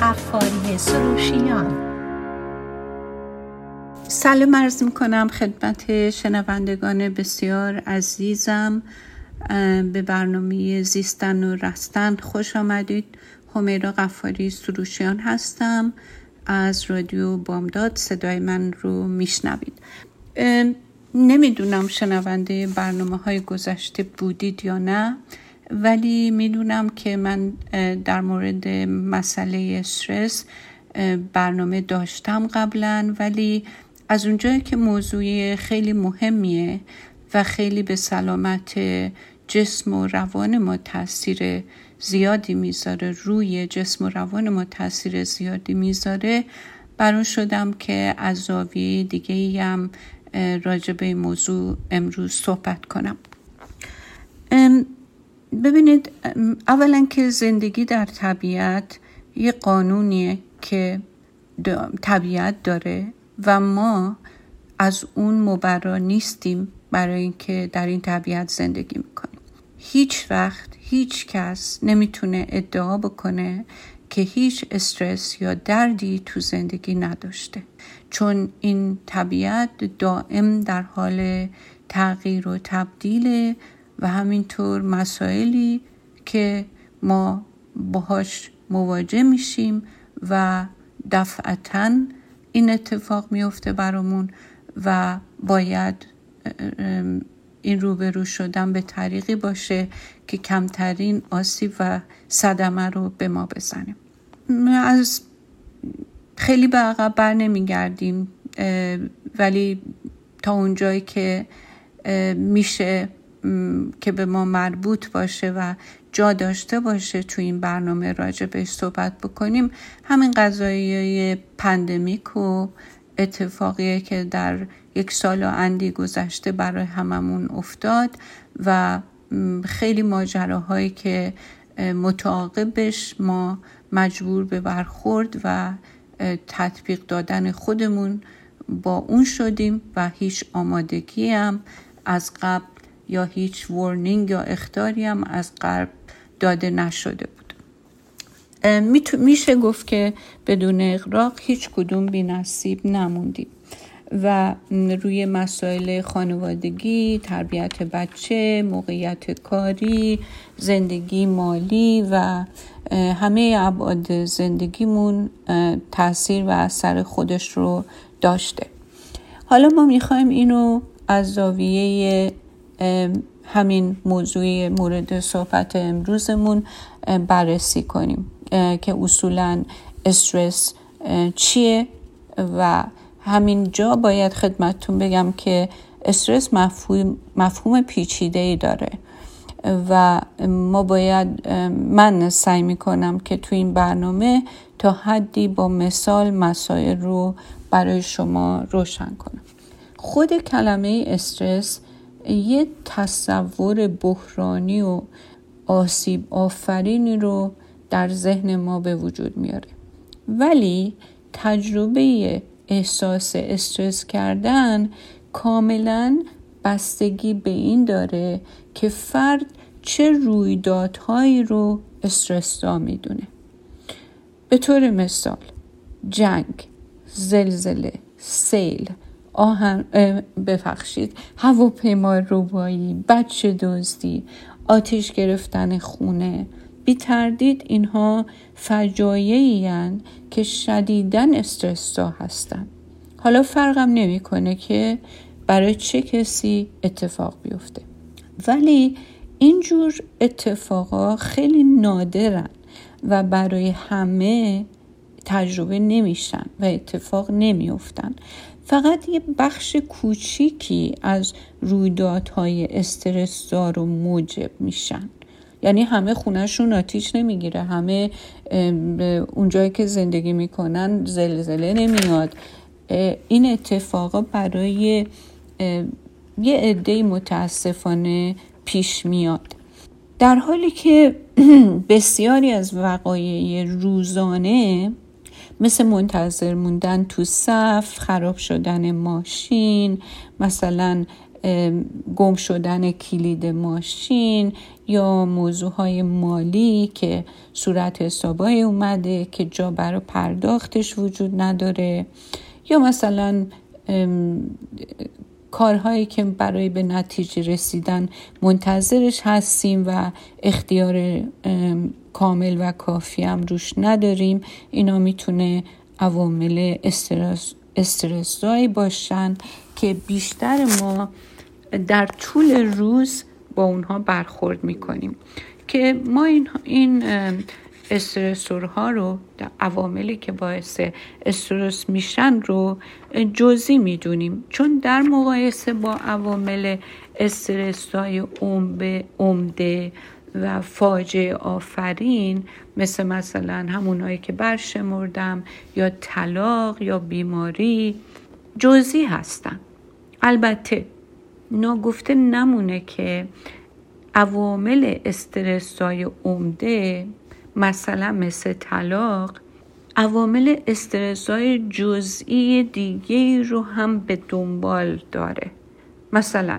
قفاری سروشیان. سلام عرض می‌کنم خدمت شنوندگان بسیار عزیزم به برنامه زیستن و رستن خوش آمدید. همیرا قفاری سروشیان هستم. از رادیو بامداد صدای من رو میشنوید. نمی‌دونم شنونده برنامه های گذشته بودید یا نه. ولی می‌دونم که من در مورد مسئله استرس برنامه داشتم قبلا ولی از اونجایی که موضوع خیلی مهمیه و خیلی به سلامت جسم و روان ما تاثیر زیادی می‌ذاره روی جسم و روان ما تاثیر زیادی می‌ذاره برون شدم که از زاویه دیگه هم راجع به موضوع امروز صحبت کنم. ببینید اولا که زندگی در طبیعت یه قانونیه که طبیعت داره و ما از اون مبرا نیستیم برای اینکه در این طبیعت زندگی می‌کنیم. هیچ وقت هیچ کس نمی‌تونه ادعا بکنه که هیچ استرس یا دردی تو زندگی نداشته. چون این طبیعت دائم در حال تغییر و تبدیل و همینطور مسائلی که ما باهاش مواجه میشیم و دفعتا این اتفاق میفته برامون و باید این روبرو شدن به طریقی باشه که کمترین آسیب و صدمه رو به ما بزنیم از خیلی به عقب بر نمیگردیم ولی تا اونجایی که میشه که به ما مربوط باشه و جا داشته باشه تو این برنامه راجع بهش صحبت بکنیم همین قضایی پندمیک و اتفاقیه که در یک سال و اندی گذشته برای هممون افتاد و خیلی ماجراهایی که متعاقبش ما مجبور به برخورد و تطبیق دادن خودمون با اون شدیم و هیچ آمادگی هم از قبل یا هیچ ورنینگ یا اختاری هم از قبل داده نشده بود. میشه گفت که بدون اقراق هیچ کدوم بی نصیب نموندیم. و روی مسائل خانوادگی، تربیت بچه، موقعیت کاری، زندگی مالی و همه ابعاد زندگیمون تاثیر و اثر خودش رو داشته. حالا ما می‌خوایم اینو از زاویه همین موضوع مورد صحبت امروزمون بررسی کنیم. که اصولا استرس چیه و همین جا باید خدمتتون بگم که استرس مفهوم, مفهوم پیچیده ای داره و ما باید من سعی می‌کنم که تو این برنامه تا حدی با مثال مسائل رو برای شما روشن کنم. خود کلمه استرس یه تصور بحرانی و آسیب آفرینی رو در ذهن ما به وجود میاره. ولی تجربه احساس استرس کردن کاملا بستگی به این داره که فرد چه رویدادهایی رو استرسدا می‌دونه. به طور مثال جنگ زلزله سیل آهن بفخشید هواپیما روبایی بچه دزدی آتیش گرفتن خونه. بی تردید اینها فجایعی که شدیدن استرسا هستند حالا فرقم نمی‌کنه که برای چه کسی اتفاق بیفته. ولی اینجور اتفاقا خیلی نادرن و برای همه تجربه نمیشن و اتفاق نمیافتن. فقط یه بخش کوچیکی از رویدادهای استرسدار و موجب میشن. یعنی همه خونهشون آتیش نمی‌گیره همه اونجایی که زندگی می‌کنن زلزله نمیاد. این اتفاقا برای یه عده متاسفانه پیش میاد. در حالی که بسیاری از وقایع روزانه مثل منتظر موندن تو صف خراب شدن ماشین مثلا گم شدن کلید ماشین یا موضوع های مالی که صورت حسابای اومده که جا برای پرداختش وجود نداره یا مثلا کارهایی که برای به نتیجه رسیدن منتظرش هستیم و اختیار کامل و کافی هم روش نداریم. اینا می‌تونه عوامل استرس استرسایی باشن که بیشتر ما در طول روز با اونها برخورد می‌کنیم. که ما این, این استرسورها رو عواملی که باعث استرس میشن رو جزی می‌دونیم. چون در مقایسه با عوامل استرسای عمده و فاجعه آفرین مثل مثلا همونایی که برشمردم یا طلاق یا بیماری جزی هستن. البته ناگفته نمونه که عوامل استرسای عمده مثلا مثل طلاق عوامل استرسای جزئی دیگه رو هم به دنبال داره. مثلا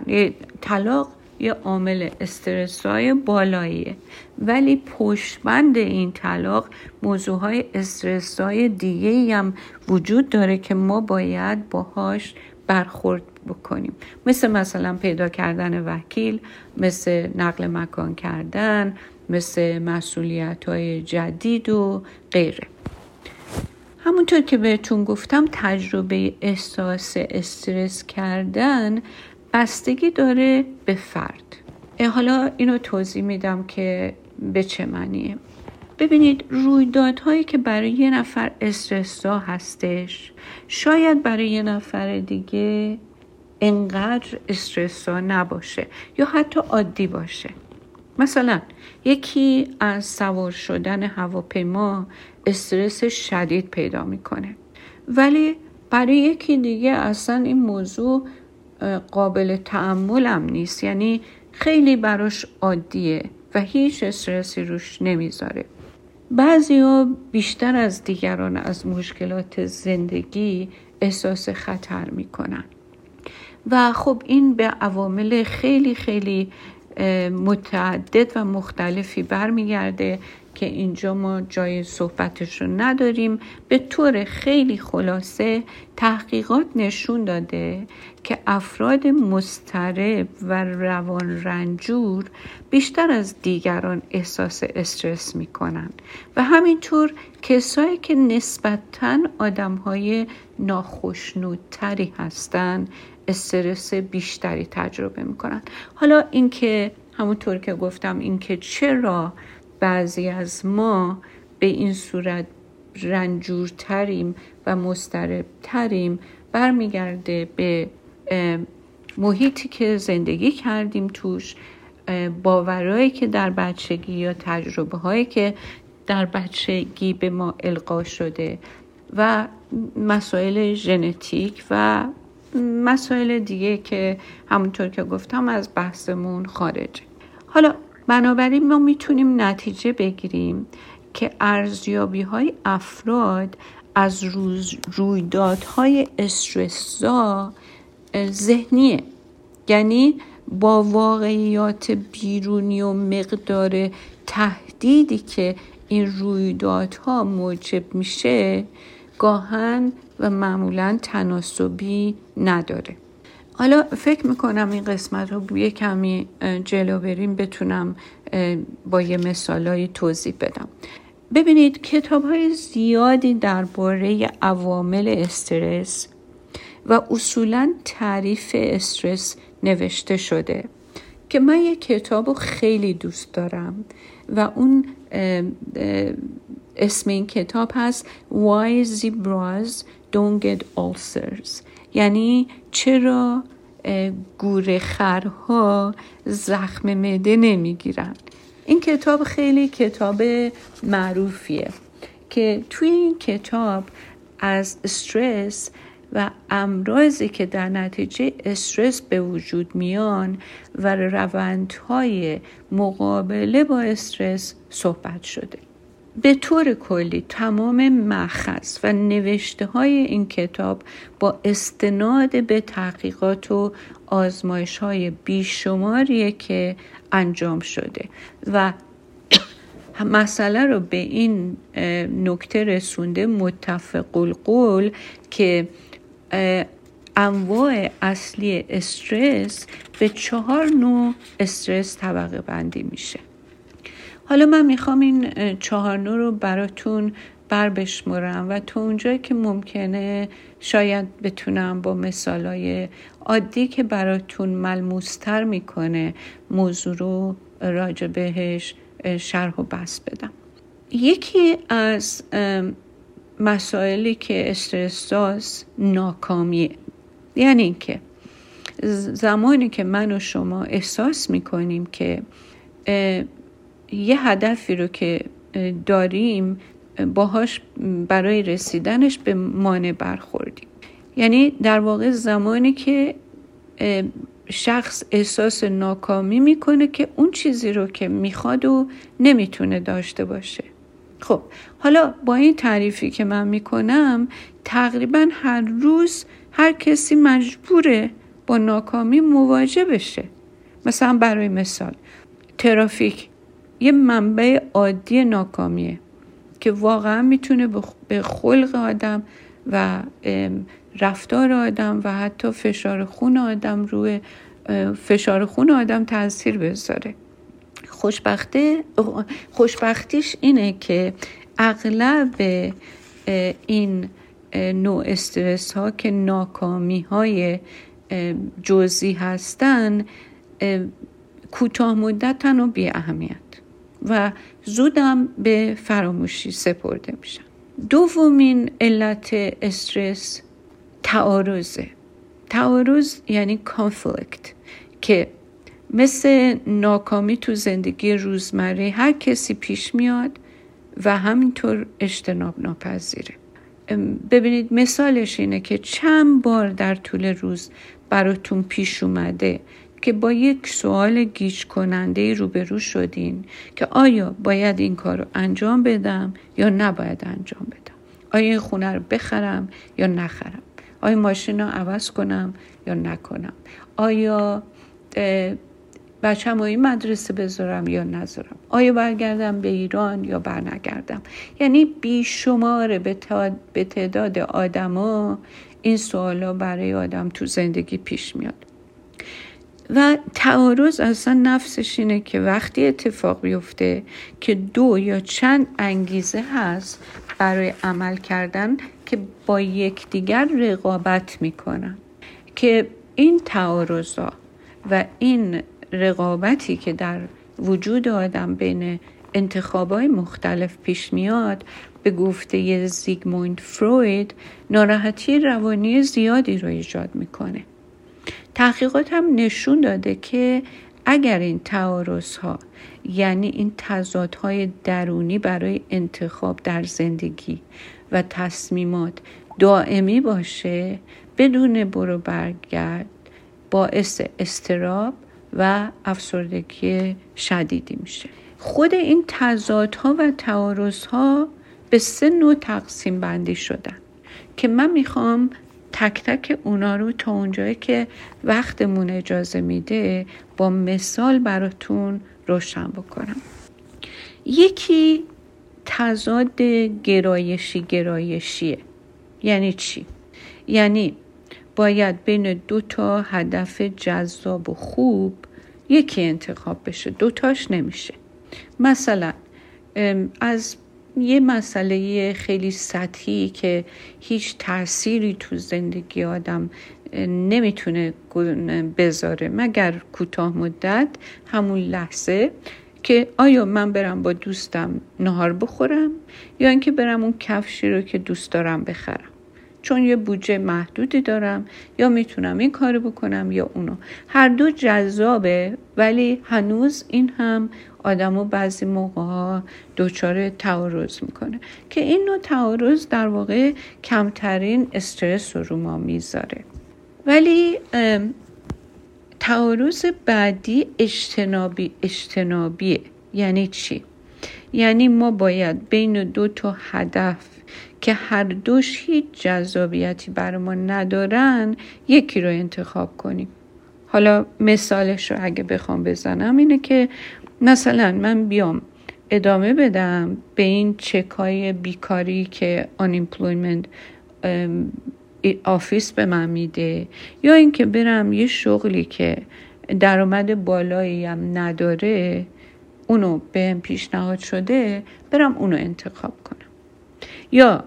طلاق یه عامل استرسای بالاییه. ولی پشتبند این طلاق موضوع های استرسای دیگه هم وجود داره که ما باید باهاش برخورد بکنیم. مثل مثلا پیدا کردن وکیل مثل نقل مکان کردن مثل مسئولیت های جدید و غیره. همونطور که بهتون گفتم تجربه احساس استرس کردن بستگی داره به فرد. حالا اینو توضیح میدم که به چه معنیه. ببینید رویدادهایی که برای یه نفر استرسا هستش شاید برای یه نفر دیگه انقدر استرسا نباشه یا حتی عادی باشه. مثلا یکی از سوار شدن هواپیما استرس شدید پیدا می‌کنه. ولی برای یکی دیگه اصلا این موضوع قابل تعملم نیست. یعنی خیلی براش عادیه و هیچ استرسی روش نمی‌ذاره. بعضی ها بیشتر از دیگران از مشکلات زندگی احساس خطر می‌کنن. و خب این به عوامل خیلی خیلی متعدد و مختلفی برمیگرده. که اینجا ما جای صحبتش رو نداریم. به طور خیلی خلاصه تحقیقات نشون داده که افراد مسترب و روان رنجور بیشتر از دیگران احساس استرس می‌کنن و همینطور کسایی که نسبتا آدم های ناخشنودتری هستند استرس بیشتری تجربه می‌کنن حالا اینکه همونطور که گفتم اینکه چرا بعضی از ما به این صورت رنجورتریم و مستربتریم برمیگرده به محیطی که زندگی کردیم توش باورهایی که در بچگی یا تجربه هایی که در بچگی به ما القا شده و مسائل ژنتیک و مسائل دیگه که همونطور که گفتم از بحثمون خارجه. حالا بنابراین ما می‌تونیم نتیجه بگیریم که ارزیابی های افراد از روز رویدادهای استرسا ذهنیه یعنی با واقعیات بیرونی و مقدار تهدیدی که این رویدادها موجب میشه گاهن و معمولا تناسبی نداره. حالا فکر می‌کنم این قسمت رو یه کمی جلو بریم بتونم با یه مثالایی توضیح بدم. ببینید کتاب های زیادی درباره عوامل استرس و اصولا تعریف استرس نوشته شده که من یه کتاب رو خیلی دوست دارم و اون اسم این کتاب هست Why Zebras Don't Get Ulcers. یعنی چرا گورخرها زخم معده نمی‌گیرن؟ این کتاب خیلی کتاب معروفیه که توی این کتاب از استرس و امراضی که در نتیجه استرس به وجود میان و روندهای مقابله با استرس صحبت شده. به طور کلی تمام مخص و نوشته های این کتاب با استناد به تحقیقات و آزمایش های بیشماریه که انجام شده و مسئله رو به این نکته رسونده متفق القول که انواع اصلی استرس به چهار نوع استرس طبقه بندی میشه. حالا من می‌خوام این چهار نوع رو براتون بر بشمرم و تو اونجایی که ممکنه شاید بتونم با مثالای عادی که براتون ملموستر می‌کنه موضوع رو راجع بهش شرح و بس بدم. یکی از مسائلی که استرس ساز ناکامیه. یعنی اینکه زمانی که من و شما احساس می‌کنیم که یه هدفی رو که داریم باهاش برای رسیدنش به مانع برخوردیم. یعنی در واقع زمانی که شخص احساس ناکامی می‌کنه که اون چیزی رو که می‌خواد و نمی‌تونه داشته باشه. خب حالا با این تعریفی که من می‌کنم تقریبا هر روز هر کسی مجبوره با ناکامی مواجه بشه. مثلا برای مثال ترافیک یه منبع عادی ناکامیه که واقعا می‌تونه به خلق آدم و رفتار آدم و حتی فشار خون آدم روی فشار خون آدم تاثیر بذاره. خوشبخته خوشبختیش اینه که اغلب این نوع استرس ها که ناکامی های جزئی هستن کوتاه مدتن و بی اهمیت و زودم به فراموشی سپرده میشن دومین علت استرس تعارضه. تعارض یعنی کانفلیکت که مثل ناکامی تو زندگی روزمره هر کسی پیش میاد و همینطور اجتناب ناپذیره. ببینید مثالش اینه که چند بار در طول روز براتون پیش اومده که با یک سوال گیج کننده روبرو شدین که آیا باید این کار رو انجام بدم یا نباید انجام بدم؟ آیا این خونه رو بخرم یا نخرم؟ آیا ماشین رو عوض کنم یا نکنم؟ آیا بچم این مدرسه بذارم یا نذارم؟ آیا برگردم به ایران یا برنگردم؟ یعنی بیشمار به تعداد آدما این سوالا برای آدم تو زندگی پیش میاد. و تعارض اصلا نفسش اینه که وقتی اتفاق بیفته که دو یا چند انگیزه هست برای عمل کردن که با یکدیگر رقابت می‌کنن. که این تعارضا و این رقابتی که در وجود آدم بین انتخابای مختلف پیش میاد به گفته زیگموند فروید ناراحتی روانی زیادی رو ایجاد می‌کنه. تحقیقات هم نشون داده که اگر این تعارض ها یعنی این تضادهای درونی برای انتخاب در زندگی و تصمیمات دائمی باشه بدون برو برگرد باعث استراب و افسردگی شدیدی میشه. خود این تضادها و تعارضها به سه نوع تقسیم بندی شدن که من می‌خوام تک تک اونا رو تا اونجایی که وقتمون اجازه میده با مثال براتون روشن بکنم. یکی تضاد گرایشی گرایشیه. یعنی چی؟ یعنی باید بین دو تا هدف جذاب و خوب یکی انتخاب بشه دوتاش نمیشه. مثلا از یه مسئله خیلی سطحی که هیچ تأثیری تو زندگی آدم نمی‌تونه بذاره مگر کوتاه مدت همون لحظه که آیا من برم با دوستم نهار بخورم یا اینکه برم اون کفشی رو که دوست دارم بخرم. چون یه بودجه محدودی دارم یا می‌تونم این کارو بکنم یا اونو. هر دو جذابه ولی هنوز این هم آدمو بعضی موقع ها دچار تعارض می‌کنه که این نوع تعارض در واقع کمترین استرس رو رو ما می‌ذاره. ولی تعارض بعدی اجتنابی اجتنابیه. یعنی چی؟ یعنی ما باید بین دو تا هدف که هر دوش هیچ جذابیتی بر ما ندارن یکی رو انتخاب کنیم. حالا مثالش رو اگه بخوام بزنم اینه که مثلا من بیام ادامه بدم به این چکای بیکاری که unemployment آفیس به من میده یا اینکه برم یه شغلی که درآمد بالایی هم نداره اونو بهم پیشنهاد شده برم اونو انتخاب کنم. یا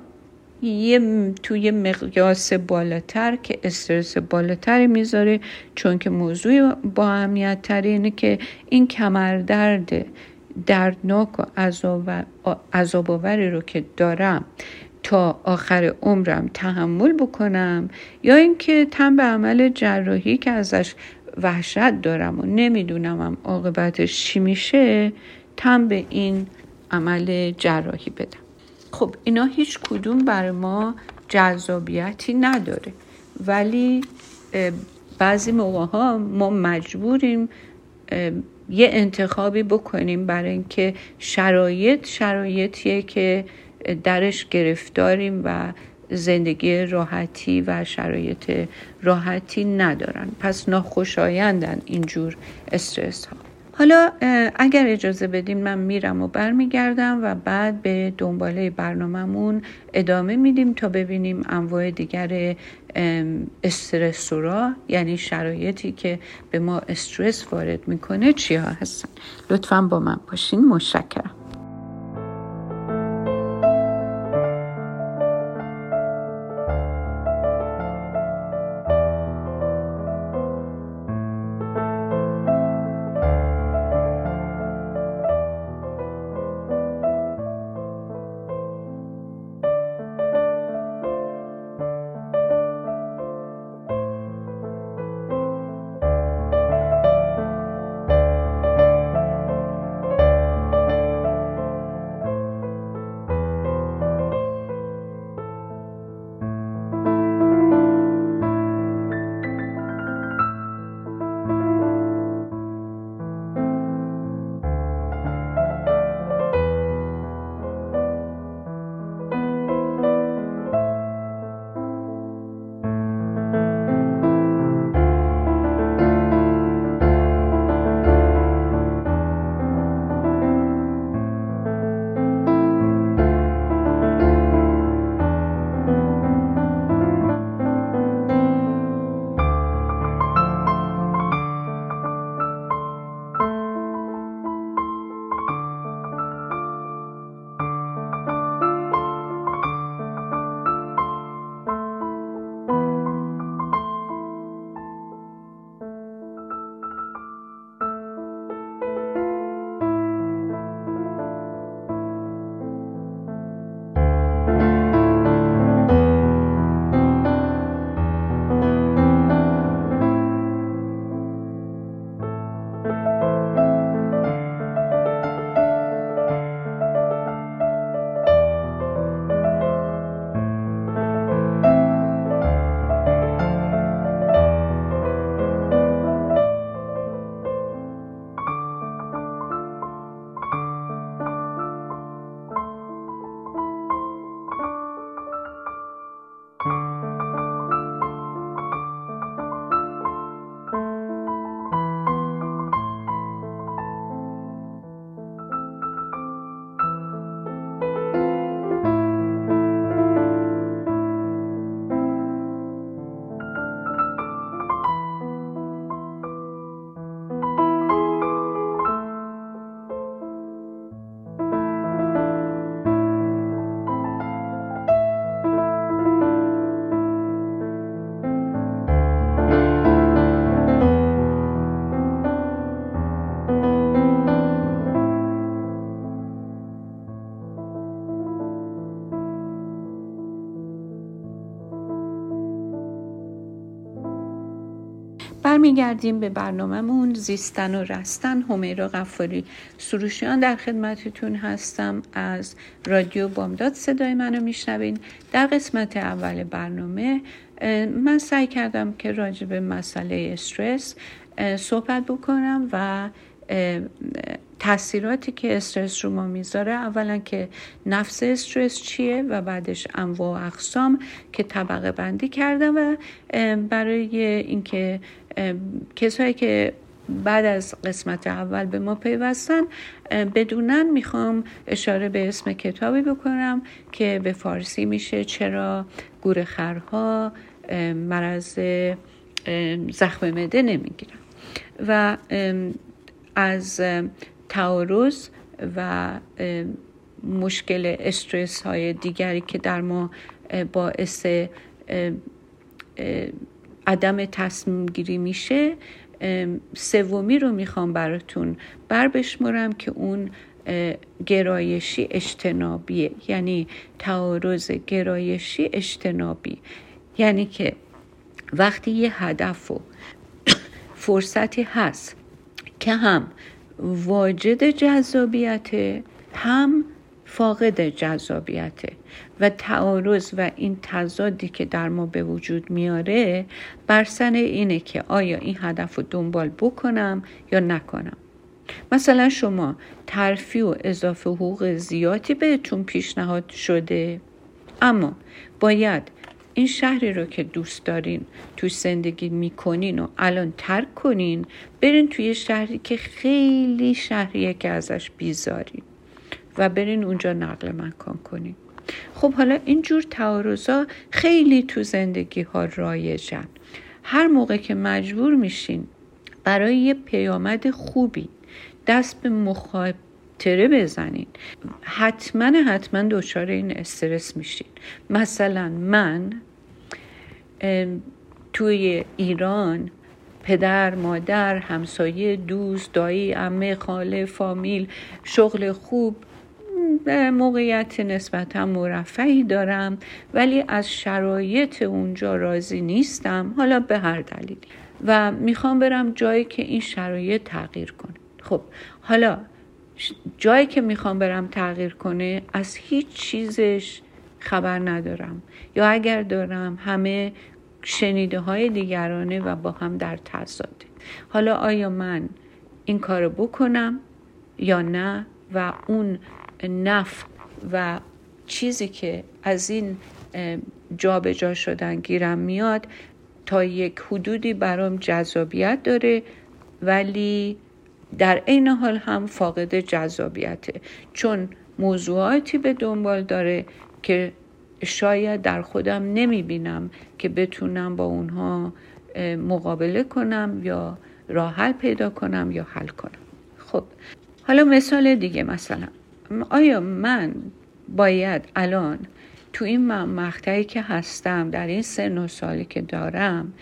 یه توی مقیاس بالاتر که استرس بالاتر می‌ذاره چون که موضوع با اهمیت تر اینه که این کمردرد دردناک و عذاب رو که دارم تا آخر عمرم تحمل بکنم یا اینکه تن به عمل جراحی که ازش وحشت دارم و نمی‌دونم هم عاقبتش چی میشه تن به این عمل جراحی بدم. خب اینا هیچ کدوم بر ما جذابیتی نداره. ولی بعضی موقع ها ما مجبوریم یه انتخابی بکنیم برای اینکه شرایط شرایطیه که درش گرفتاریم و زندگی راحتی و شرایط راحتی ندارن. پس ناخوشایندن اینجور استرس ها حالا اگر اجازه بدین من میرم و برمیگردم و بعد به دنباله برنامهمون ادامه میدیم تا ببینیم انواع دیگر استرسورا یعنی شرایطی که به ما استرس وارد می‌کنه چیا هستن. لطفا با من باشین. مشکرم برمیگردیم به برنامهمون. زیستن و رستن. همیرا غفاری سروشیان در خدمتتون هستم. از رادیو بامداد صدای منو میشنوین. در قسمت اول برنامه من سعی کردم که راجع به مسئله استرس صحبت بکنم و تاثیراتی که استرس رو ما می‌ذاره. اولا که نفس استرس چیه و بعدش انواع و اقسام که طبقه بندی کردم و برای اینکه کسایی که بعد از قسمت اول به ما پیوستن بدونن می‌خوام اشاره به اسم کتابی بکنم که به فارسی میشه چرا گورخرها مرض زخم مده نمی‌گیرن. و از تعارض و مشکل استرس های دیگری که در ما باعث عدم تصمیم گیری میشه سومی رو می‌خوام براتون بر بشمرم که اون گرایشی اجتنابیه. یعنی تعارض گرایشی اجتنابی. یعنی که وقتی یه هدف و فرصتی هست که هم واجد جذابیت هم فاقد جذابیته. و تعارض و این تضادی که در ما به وجود میاره بر سن اینه که آیا این هدف رو دنبال بکنم یا نکنم. مثلا شما ترفی و اضافه حقوق زیادی بهتون پیشنهاد شده. اما باید این شهری رو که دوست دارین تو زندگی می‌کنین و الان ترک کنین برین توی شهری که خیلی شهریه که ازش بیزارین و برین اونجا نقل مکان کنین. خب حالا اینجور تعارضا خیلی تو زندگی ها رایجن. هر موقع که مجبور میشین برای یه پیامد خوبی دست به مخاطره بزنین حتما حتما دچار این استرس میشین. مثلا من توی ایران پدر، مادر، همسایه، دوست، دایی، امه، خاله، فامیل، شغل خوب موقعیت نسبتا مرفعی دارم ولی از شرایط اونجا راضی نیستم حالا به هر دلیلی. و می‌خوام برم جایی که این شرایط تغییر کنه. خب حالا جایی که می‌خوام برم تغییر کنه از هیچ چیزش خبر ندارم. یا اگر دارم همه شنیده های دیگرانه و با هم در تضاده. حالا آیا من این کارو بکنم یا نه؟ و اون نف و چیزی که از این جابجا جا شدن گیرم میاد تا یک حدودی برام جذابیت داره ولی در عین حال هم فاقد جذابیته. چون موضوعاتی به دنبال داره که شاید در خودم نمی بینم که بتونم با اونها مقابله کنم یا راه حل پیدا کنم یا حل کنم. خب حالا مثال دیگه مثلا. آیا من باید الان تو این مقطعی که هستم در این سن و سالی که دارم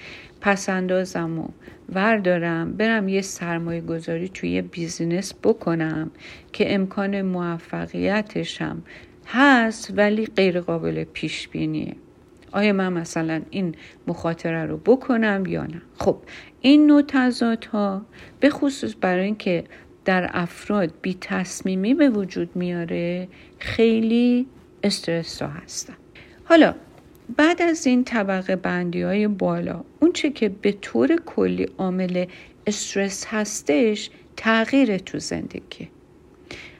پس اندازم و وردارم برم یه سرمایه گذاری توی بیزینس بکنم که امکان موفقیتشم هست ولی غیر قابل پیش بینیه آیا من مثلا این مخاطره رو بکنم یا نه؟ خب این نوع ها به خصوص برای اینکه در افراد بی تصمیمی به وجود میاره خیلی استرس ها هستن. حالا بعد از این طبقه بندی های بالا اون چه که به طور کلی عامل استرس هستش تغییر تو زندگی.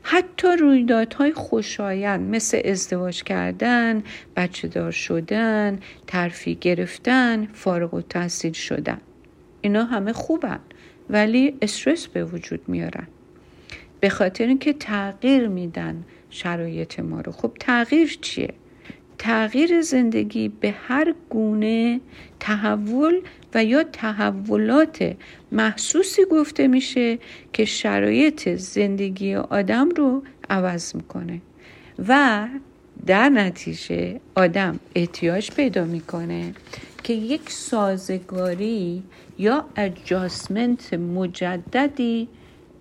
حتی رویدادهای خوشایند مثل ازدواج کردن، بچه دار شدن، ترفی گرفتن، فارغ و شدن. اینا همه خوبن ولی استرس به وجود میارن. به خاطر اینکه تغییر میدن شرایط ما رو. خب تغییر چیه؟ تغییر زندگی به هر گونه تحول و یا تحولات محسوسی گفته میشه که شرایط زندگی آدم رو عوض می‌کنه و در نتیجه آدم احتیاج پیدا می‌کنه که یک سازگاری یا اجاسمنت مجددی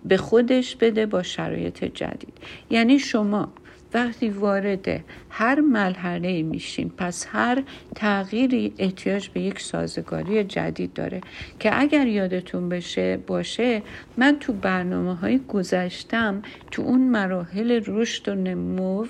به خودش بده با شرایط جدید. یعنی شما وقتی وارد هر مرحله میشیم پس هر تغییری احتیاج به یک سازگاری جدید داره که اگر یادتون بشه باشه من تو برنامه های گذشتم تو اون مراحل رشد و نمو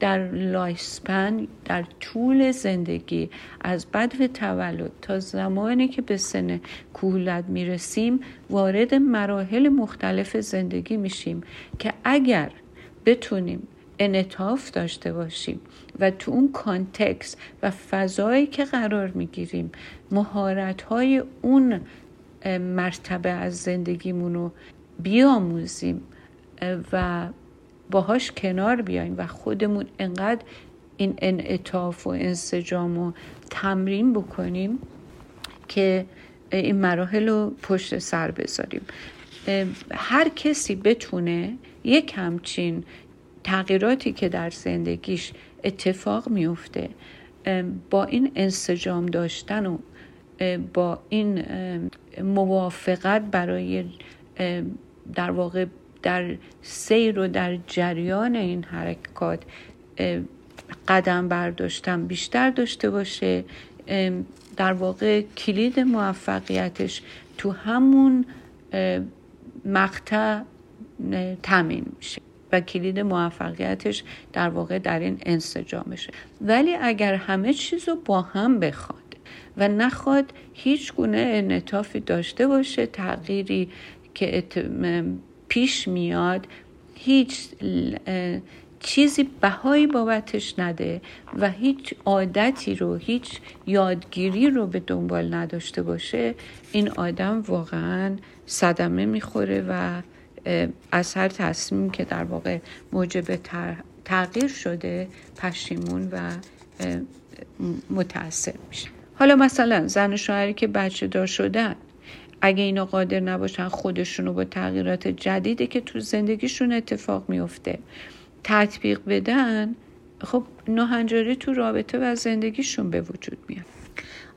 در لایسپن در طول زندگی از بدو تولد تا زمانی که به سن کهولت می‌رسیم وارد مراحل مختلف زندگی میشیم که اگر بتونیم انعطاف داشته باشیم و تو اون کانتکس و فضایی که قرار می‌گیریم مهارت های اون مرتبه از زندگیمون رو بیاموزیم و باهاش کنار بیایم و خودمون انقدر این انعطاف و انسجام و تمرین بکنیم که این مراحل رو پشت سر بذاریم. هر کسی بتونه یک همچین تغییراتی که در زندگیش اتفاق میفته با این انسجام داشتن و با این موافقت برای در واقع در سیر و در جریان این حرکات قدم برداشتن بیشتر داشته باشه در واقع کلید موفقیتش تو همون مقطع تمین میشه. و کلید موفقیتش در واقع در این انسجامشه ولی اگر همه چیز رو با هم بخواد و نخواد هیچ گونه انعطافی داشته باشه تغییری که پیش میاد هیچ چیزی بهایی بابتش نده و هیچ عادتی رو هیچ یادگیری رو به دنبال نداشته باشه این آدم واقعا صدمه می‌خوره و از تصمیم که در واقع موجب تغییر شده پشیمون و متاثر میشه. حالا مثلا زن شوهری که بچه دار شدن اگه اینا قادر نباشن خودشونو با تغییرات جدیدی که تو زندگیشون اتفاق میفته تطبیق بدن خب ناهنجاری تو رابطه و زندگیشون به وجود میاد.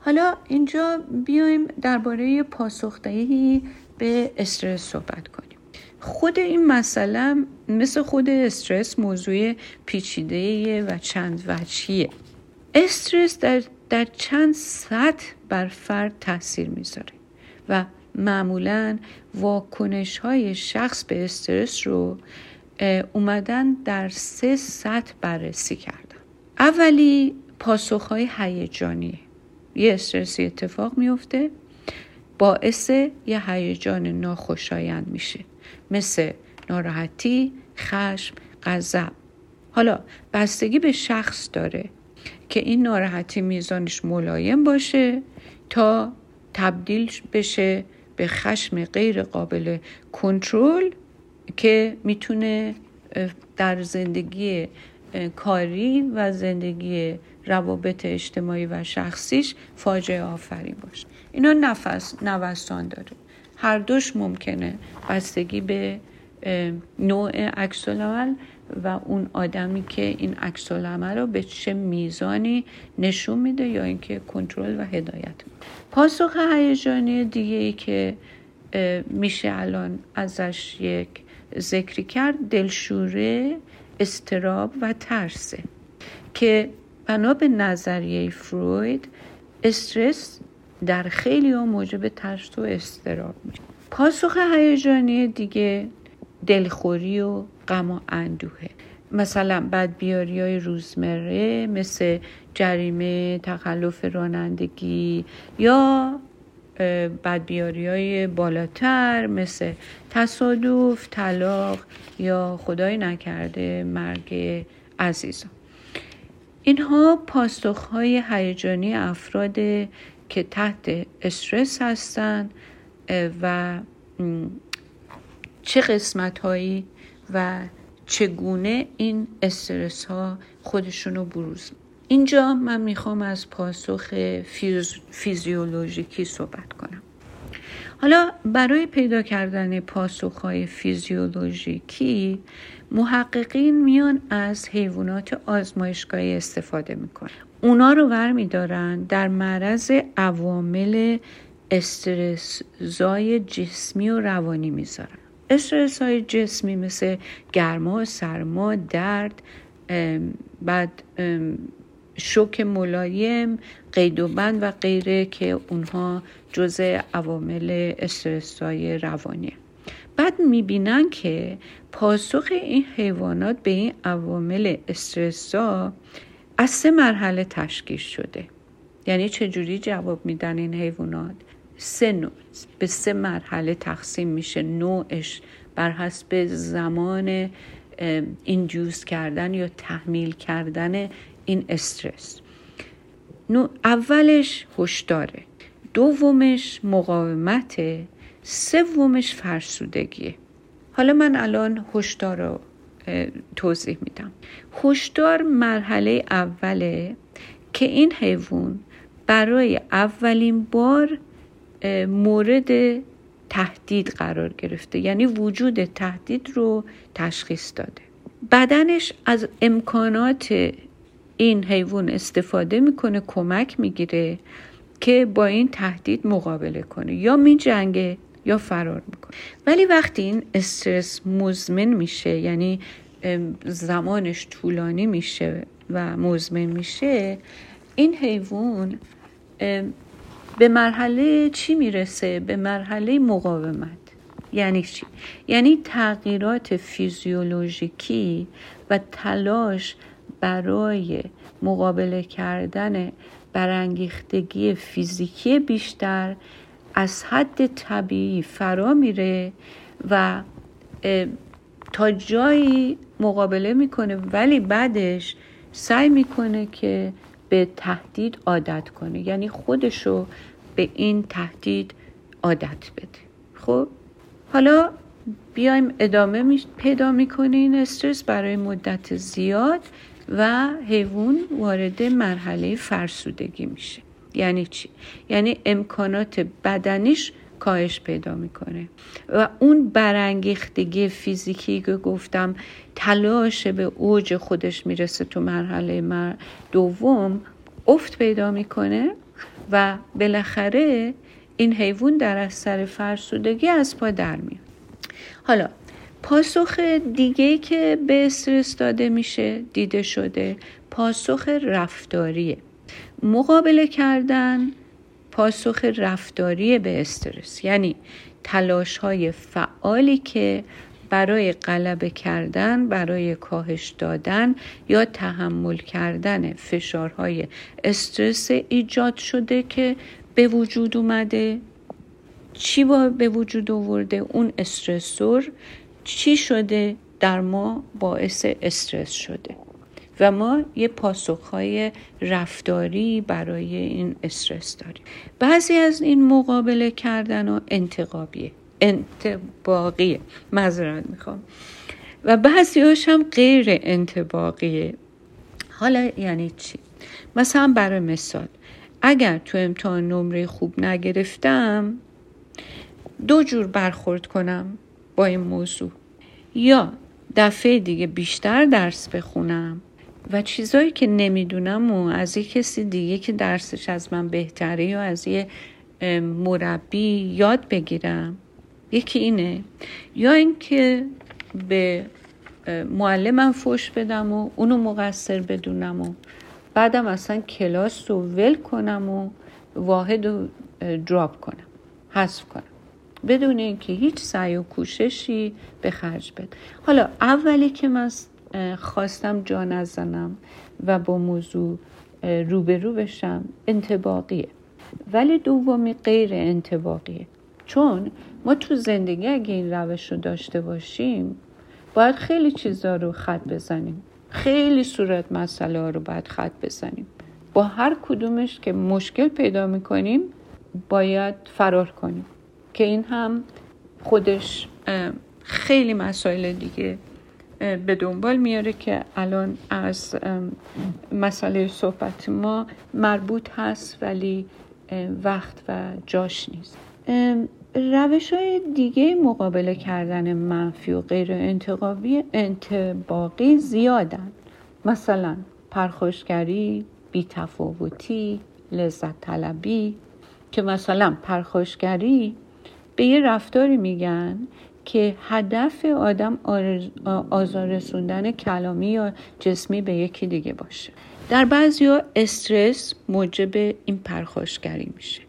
حالا اینجا بیایم درباره پاسخدهی به استرس صحبت کنیم. خود این مسئله مثل خود استرس موضوع پیچیده و چند وجهیه. استرس در, در چند سطح بر فرد تاثیر می‌ذاره و معمولا واکنش های شخص به استرس رو اومدن در سه سطح بررسی کردن. اولی پاسخ های هیجانی یه استرسی اتفاق میفته باعث یه هیجان ناخوشایند میشه. مثل ناراحتی، خشم، غضب. حالا بستگی به شخص داره که این ناراحتی میزانش ملایم باشه تا تبدیل بشه به خشم غیر قابل کنترل که می‌تونه در زندگی کاری و زندگی روابط اجتماعی و شخصیش فاجعه آفرین باشه. اینا نفس نوستان داره. هر دوش ممکنه بستگی به نوع عکس و اون آدمی که این عکس رو به چه میزانی نشون میده یا اینکه کنترل و هدایت میده پاسخ هیجانی دیگه ای که میشه الان ازش یک ذکری کرد دلشوره استراب و ترسه که بنا به نظریه فروید استرس در خیلی ها موجب ترس و استراب میشه پاسخ هیجانی دیگه دلخوری و غم و اندوهه. مثلا بدبیاری های روزمره مثل جریمه تخلف رانندگی یا بدبیاری های بالاتر مثل تصادف طلاق یا خدای نکرده مرگ عزیزان اینها پاسخ های هیجانی افراد که تحت استرس هستند و چه قسمت هایی و چگونه این استرس ها خودشون رو بروز. اینجا من می‌خوام از پاسخ فیز... فیزیولوژیکی صحبت کنم. حالا برای پیدا کردن پاسخ های فیزیولوژیکی محققین میان از حیوانات آزمایشگاهی استفاده می‌کنن. اونا رو ورمیدارن در معرض عوامل استرسزای جسمی و روانی می‌ذارن. استرس های جسمی مثل گرما، سرما، درد، بعد شوک ملایم قید و بند و غیره که اونها جزء عوامل استرسای روانیه بعد می‌بینن که پاسخ این حیوانات به این عوامل استرسا از سه مرحله تشکیل شده. یعنی چجوری جواب میدن این حیوانات؟ سه نوع. به سه مرحله تقسیم میشه. نوعش بر حسب زمان ایندیوس کردن یا تحمیل کردن این استرس. اولش هشداره. دومش مقاومته. سومش فرسودگیه. حالا من الان هشدار رو توضیح میدم. هشدار مرحله اوله که این حیوان برای اولین بار مورد تهدید قرار گرفته یعنی وجود تهدید رو تشخیص داده. بدنش از امکانات این حیوان استفاده می‌کنه کمک می‌گیره که با این تهدید مقابله کنه. یا می جنگه یا فرار می‌کنه ولی وقتی این استرس مزمن میشه یعنی زمانش طولانی میشه و مزمن میشه این حیوان به مرحله چی می‌رسه؟ به مرحله مقاومت یعنی چی؟ یعنی تغییرات فیزیولوژیکی و تلاش برای مقابله کردن برانگیختگی فیزیکی بیشتر از حد طبیعی فرا میره و تا جایی مقابله می‌کنه ولی بعدش سعی می‌کنه که به تهدید عادت کنه. یعنی خودشو به این تهدید عادت بده. خب؟ حالا بیایم ادامه پیدا می‌کنه این استرس برای مدت زیاد و حیوان وارد مرحله فرسودگی میشه. یعنی چی؟ یعنی امکانات بدنیش کاهش پیدا می‌کنه. و اون برانگیختگی فیزیکی که گفتم تلاش به اوج خودش می‌رسه تو مرحله مر دوم افت پیدا می‌کنه و بالاخره این حیوان در اثر فرسودگی از پا در میاد. حالا پاسخ دیگه که به استرس داده میشه دیده شده پاسخ رفتاریه. مقابله کردن پاسخ رفتاری به استرس. یعنی تلاش های فعالی که برای غلبه کردن برای کاهش دادن یا تحمل کردن فشارهای استرس ایجاد شده که به وجود اومده. چی با به وجود آورده؟ اون استرسور چی شده در ما باعث استرس شده. و ما یه پاسخهای رفتاری برای این استرس داریم. بعضی از این مقابله کردن و انتقابیه. انتباقیه. مذارت می‌خوام. و بعضی هم غیر انتباقیه. حالا یعنی چی؟ مثلا برای مثال اگر تو امتحان نمره خوب نگرفتم دو جور برخورد کنم با این موضوع. یا دفعه دیگه بیشتر درس بخونم. و چیزایی که نمی‌دونم و از یه کسی دیگه که درسش از من بهتره یا از یه مربی یاد بگیرم. یکی اینه. یا اینکه به معلمم فوش بدم و اونو مقصر بدونم و بعدم اصلا کلاس رو ول کنم و واحد رو دراپ کنم حذف کنم. بدون اینکه هیچ سعی و کوششی به خرج بده. حالا اولی که من خواستم جا نزنم و با موضوع روبرو بشم. انتباقیه. ولی دومی غیر انتباقیه. چون ما تو زندگی اگه این روش رو داشته باشیم باید خیلی چیزا رو خط بزنیم. خیلی صورت مسئله ها رو باید خط بزنیم. با هر کدومش که مشکل پیدا می‌کنیم باید فرار کنیم. که این هم خودش خیلی مسائل دیگه به دنبال میاره که الان از مسئله صحبت ما مربوط هست ولی وقت و جاش نیست. روش های دیگه مقابله کردن منفی و غیر انتقابی انتباقی زیادن. مثلا پرخوشگری، بیتفاوتی، لذت طلبی که مثلا پرخوشگری به یه رفتاری میگن که هدف آدم آزار رسوندن کلامی یا جسمی به یکی دیگه باشه. در بعضی ها استرس موجب این پرخاشگری میشه.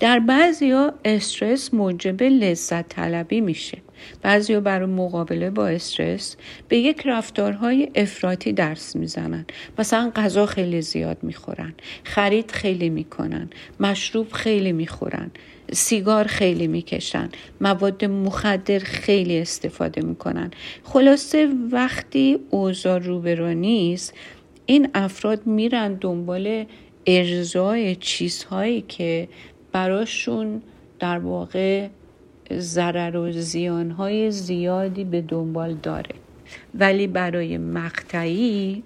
در بعضی ها استرس موجب لذت طلبی میشه. بعضی ها برای مقابله با استرس به یک رفتارهای افراطی درس می‌زنن. مثلا غذا خیلی زیاد می‌خورن خرید خیلی می‌کنن مشروب خیلی می‌خورن. سیگار خیلی می‌کشن. مواد مخدر خیلی استفاده می‌کنن. خلاصه وقتی اوضاع روبرو نیست این افراد میرن دنبال ارزای چیزهایی که براشون در واقع ضرر و زیانهای زیادی به دنبال داره. ولی برای مقطعی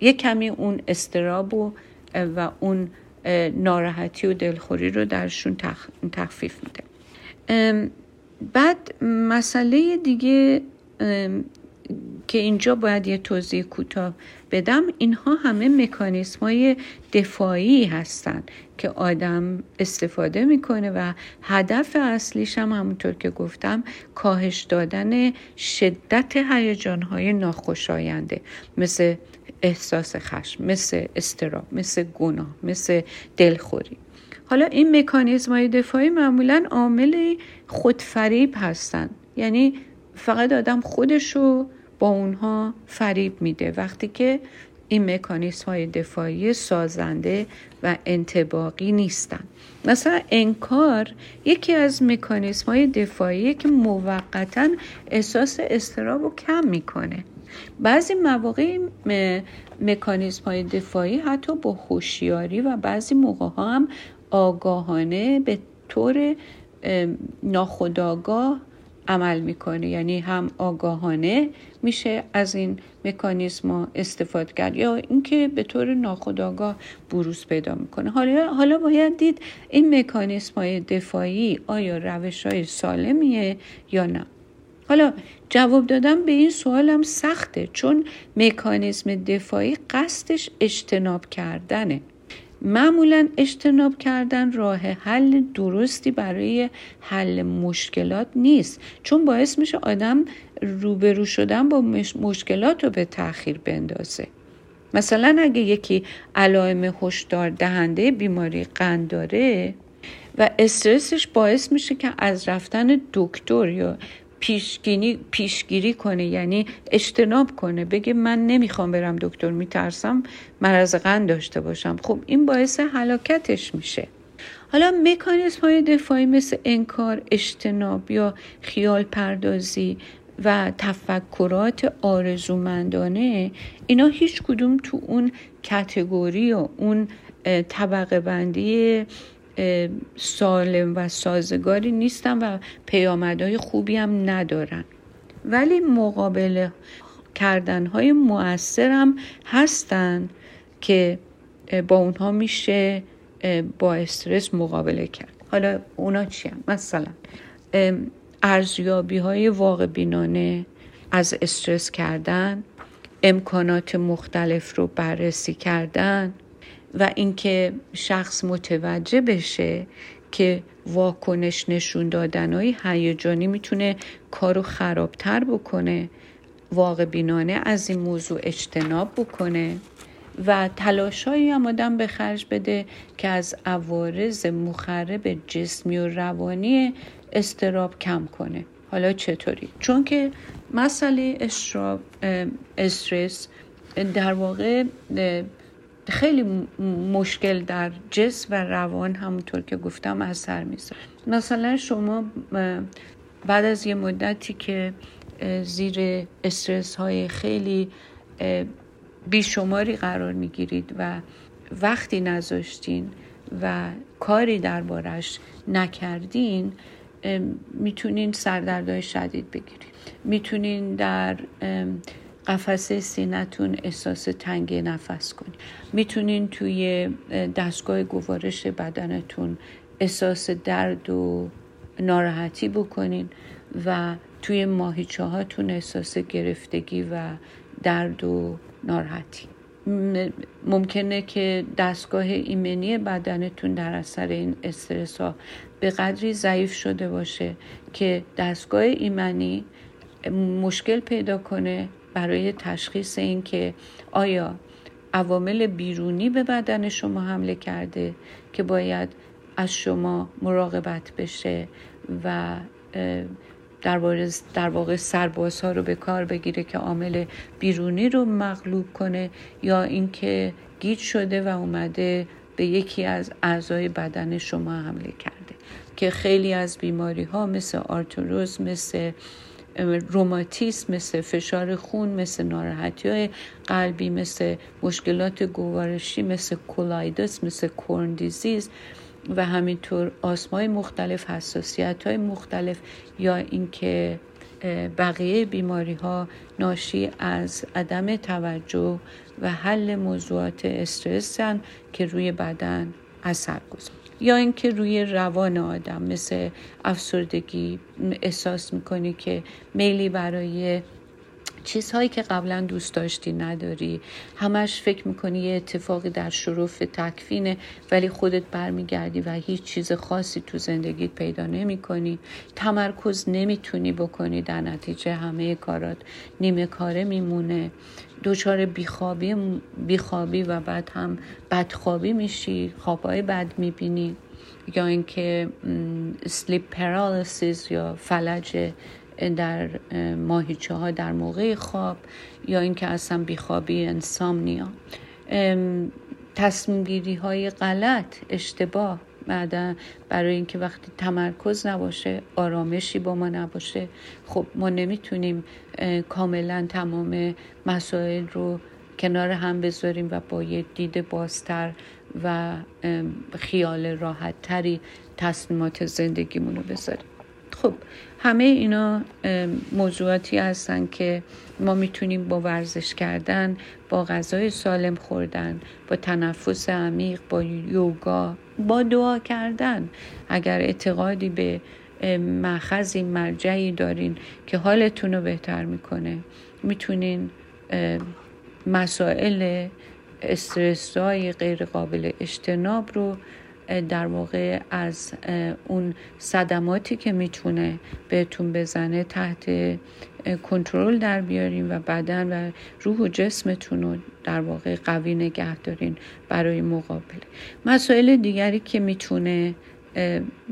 یه کمی اون استراب و, و اون ناراحتی و دلخوری رو درشون تخفیف میده. بعد مسئله دیگه که اینجا باید یه توضیح کوتاه بدم. اینها همه مکانیسم های دفاعی هستن که آدم استفاده می‌کنه و هدف اصلیش هم همونطور که گفتم کاهش دادن شدت هیجان های ناخوشاینده. مثل احساس خشم مثل استراب مثل گناه مثل دلخوری. حالا این مکانیزم های دفاعی معمولا عامل خودفریب هستن. یعنی فقط آدم خودشو با اونها فریب میده. وقتی که این مکانیسم های دفاعی سازنده و انتباقی نیستن. مثلا انکار یکی از مکانیسم های دفاعی که موقتا احساس استراب رو کم می‌کنه. بعضی مواقع مکانیسم های دفاعی حتی با هوشیاری و بعضی موقع ها هم آگاهانه به طور ناخودآگاه عمل می‌کنه. یعنی هم آگاهانه میشه از این مکانیزم استفاده کرد یا اینکه به طور ناخودآگاه بروز پیدا می‌کنه. حالا حالا باید دید این مکانیزم های دفاعی آیا روش های سالمیه یا نه؟ حالا جواب دادم به این سوال هم سخته چون مکانیزم دفاعی قصدش اجتناب کردنه. معمولا اجتناب کردن راه حل درستی برای حل مشکلات نیست چون باعث میشه آدم روبرو شدن با مشکلات رو به تاخیر بندازه. مثلا اگه یکی علائم هشدار دهنده بیماری قند داره و استرسش باعث میشه که از رفتن دکتر یا پیشگیری, پیشگیری کنه یعنی اجتناب کنه. بگه من نمی‌خوام برم دکتر میترسم مرض قند داشته باشم. خب این باعث هلاکتش میشه. حالا مکانیزم های دفاعی مثل انکار اجتناب یا خیال پردازی و تفکرات آرزومندانه اینا هیچ کدوم تو اون کتگوری و اون طبقه بندی سالم و سازگاری نیستن و پیامدهای خوبی هم ندارن ولی مقابله کردنهای مؤثر هم هستن که با اونها میشه با استرس مقابله کرد حالا اونا چی هم؟ مثلا ارزیابی های واقع بینانه از استرس کردن امکانات مختلف رو بررسی کردن و اینکه شخص متوجه بشه که واکنش نشون دادن های هیجانی می‌تونه کارو خرابتر بکنه واقع بینانه از این موضوع اجتناب بکنه و تلاشایی هم آدم به خرج بده که از عوارض مخرب جسمی و روانی استراب کم کنه حالا چطوری؟ چون که مسئله استرس در واقع خیلی مشکل در جسم و روان همونطور که گفتم اثر می‌ذاره. مثلا شما بعد از یه مدتی که زیر استرس های خیلی بیشماری قرار می‌گیرید و وقتی نذاشتین و کاری دربارش نکردین می‌تونین سردردهای شدید بگیرید. می‌تونین در قفسه سینتون احساس تنگ نفس کنید می‌تونین توی دستگاه گوارش بدنتون احساس درد و ناراحتی بکنین و توی ماهیچه هاتون احساس گرفتگی و درد و ناراحتی. ممکنه که دستگاه ایمنی بدنتون در اثر این استرس ها به قدری ضعیف شده باشه که دستگاه ایمنی مشکل پیدا کنه برای تشخیص این که آیا عوامل بیرونی به بدن شما حمله کرده که باید از شما مراقبت بشه و در, در واقع سربازها رو به کار بگیره که عامل بیرونی رو مغلوب کنه یا اینکه گیج شده و اومده به یکی از اعضای بدن شما حمله کرده. که خیلی از بیماری ها مثل آرتروز مثل روماتیسم مثل فشار خون مثل ناراحتی های قلبی مثل مشکلات گوارشی مثل کولایدس مثل کورن دیزیز و همینطور آسمای مختلف حساسیت های مختلف یا اینکه بقیه بیماری ها ناشی از عدم توجه و حل موضوعات استرس که روی بدن اثر گذار. یا اینکه روی روان آدم مثل افسردگی احساس می‌کنی که میلی برای چیزهایی که قبلا دوست داشتی نداری. همش فکر می‌کنی یه اتفاقی در شروف تکفینه ولی خودت برمیگردی و هیچ چیز خاصی تو زندگیت پیدا نمی‌کنی. تمرکز نمی‌تونی بکنی در نتیجه همه کارات نیمه کاره میمونه. دچار بیخوابی بیخوابی و بعد هم بدخوابی میشی خوابهای بد می‌بینی یا اینکه سلیپ پرالیسیس یا فلج در ماهیچه ها در موقع خواب یا اینکه اصلا بیخوابی انسامنیا. تصمیم گیری های غلط اشتباه. بعد برای اینکه وقتی تمرکز نباشه آرامشی با ما نباشه. خب ما نمی‌تونیم کاملا تمام مسائل رو کنار هم بذاریم و با یه دید بازتر و خیال راحت تری تصمیمات زندگیمون رو بذاریم. خب همه اینا موضوعاتی هستن که ما می‌تونیم با ورزش کردن با غذای سالم خوردن با تنفس عمیق با یوگا با دعا کردن. اگر اعتقادی به مخزی مرجعی دارین که حالتون رو بهتر می‌کنه می‌تونین مسائل استرس های غیر قابل اجتناب رو در واقع از اون صدماتی که می‌تونه بهتون بزنه تحت کنترل در بیارین و بدن و روح و جسمتون رو در واقع قوی نگه دارین برای مقابله. مسائل دیگری که می‌تونه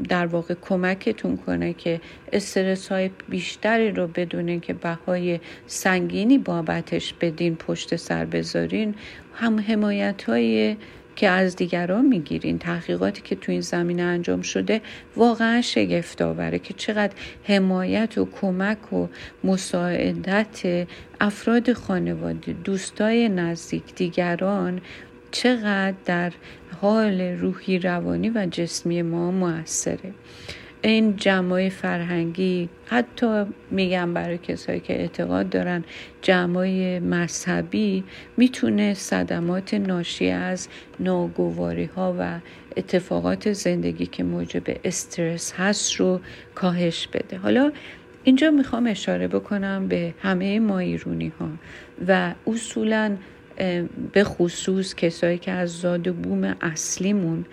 در واقع کمکتون کنه که استرس های بیشتری رو بدونین که بهای سنگینی بابتش بدین پشت سر بذارین هم حمایت های که از دیگران می‌گیرین. تحقیقاتی که تو این زمینه انجام شده واقعا شگفت آوره که چقدر حمایت و کمک و مساعدت افراد خانواده دوستای نزدیک دیگران چقدر در حال روحی روانی و جسمی ما موثره. این جمعای فرهنگی حتی میگم برای کسایی که اعتقاد دارن جمعای مذهبی می‌تونه صدمات ناشی از ناگواری ها و اتفاقات زندگی که موجب استرس هست رو کاهش بده. حالا اینجا می‌خوام اشاره بکنم به همه ما ایرونی ها و اصولا به خصوص کسایی که از زاد و بوم اصلیمون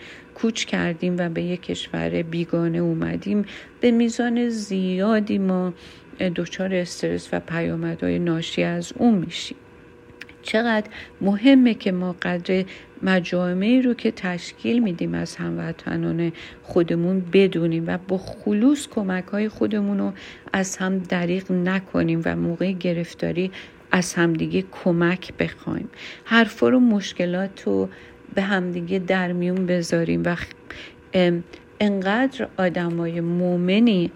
کوچ کردیم و به یک کشور بیگانه اومدیم. به میزان زیادی ما دچار استرس و پیامدهای ناشی از اون میشیم. چقدر مهمه که ما قدر مجامعی رو که تشکیل میدیم از هموطنان خودمون بدونیم و با خلوص کمک های خودمون رو از هم دریغ نکنیم و موقع گرفتاری از همدیگه کمک بخوایم. حرفا رو مشکلات رو به همدیگه در میون بذاریم و انقدر آدمای مؤمنی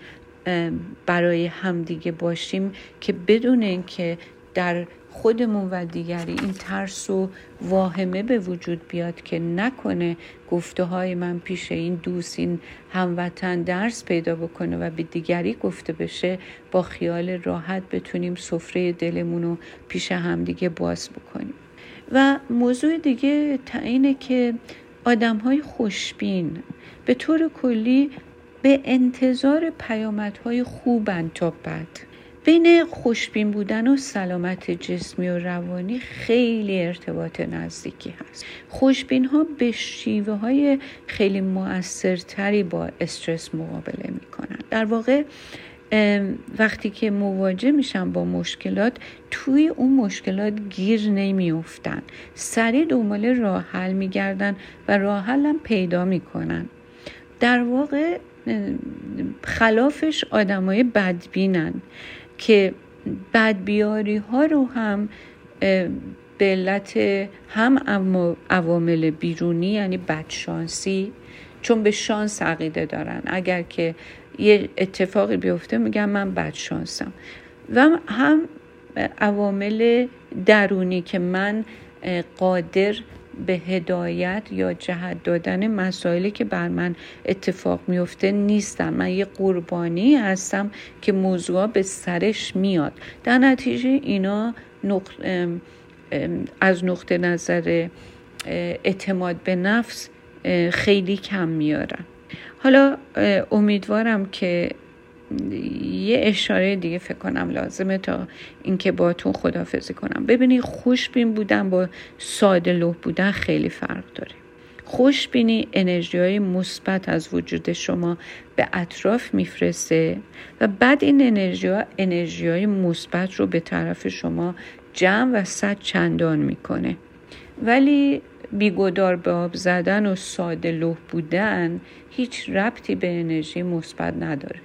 برای همدیگه باشیم که بدون اینکه در خودمون و دیگری این ترس و واهمه به وجود بیاد که نکنه گفته های من پیش این دوست این هموطن درس پیدا بکنه و به دیگری گفته بشه با خیال راحت بتونیم سفره دلمون رو پیش همدیگه باز بکنیم. و موضوع دیگه اینه که آدم های خوشبین به طور کلی به انتظار پیامدهای خوبن تا بد بین خوشبین بودن و سلامت جسمی و روانی خیلی ارتباط نزدیکی هست. خوشبین ها به شیوه های خیلی موثرتری با استرس مقابله می‌کنن. در واقع وقتی که مواجه میشن با مشکلات توی اون مشکلات گیر نمیافتن. سریع دنبال راه حل میگردن و راه حل هم پیدا می‌کنن. در واقع خلافش آدمای بدبینن که بدبیاری ها رو هم به علت هم عوامل بیرونی یعنی بدشانسی چون به شانس عقیده دارن. اگر که یه اتفاقی بیفته میگم من بدشانسم. و هم عوامل درونی که من قادر به هدایت یا جهت دادن مسائلی که بر من اتفاق میفته نیستم. من یه قربانی هستم که موضوع به سرش میاد. در نتیجه اینا از نقطه نظر اعتماد به نفس خیلی کم میارن. حالا امیدوارم که یه اشاره دیگه فکر کنم لازمه تا اینکه باتون خدافزی کنم. ببینید خوشبین بودن با ساده لوح بودن خیلی فرق داره. خوشبینی انرژی های مثبت از وجود شما به اطراف میفرسته و بعد این انرژی ها انرژی های مثبت رو به طرف شما جمع و صد چندان می‌کنه. ولی بیگدار به آب زدن و ساده لوح بودن هیچ ربطی به انرژی مثبت نداره.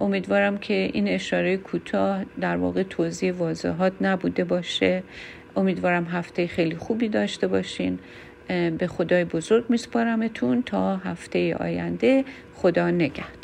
امیدوارم که این اشاره کوتاه در واقع توضیح واضحات نبوده باشه. امیدوارم هفته خیلی خوبی داشته باشین. به خدای بزرگ میسپارمتون تا هفته آینده. خدا نگهدار.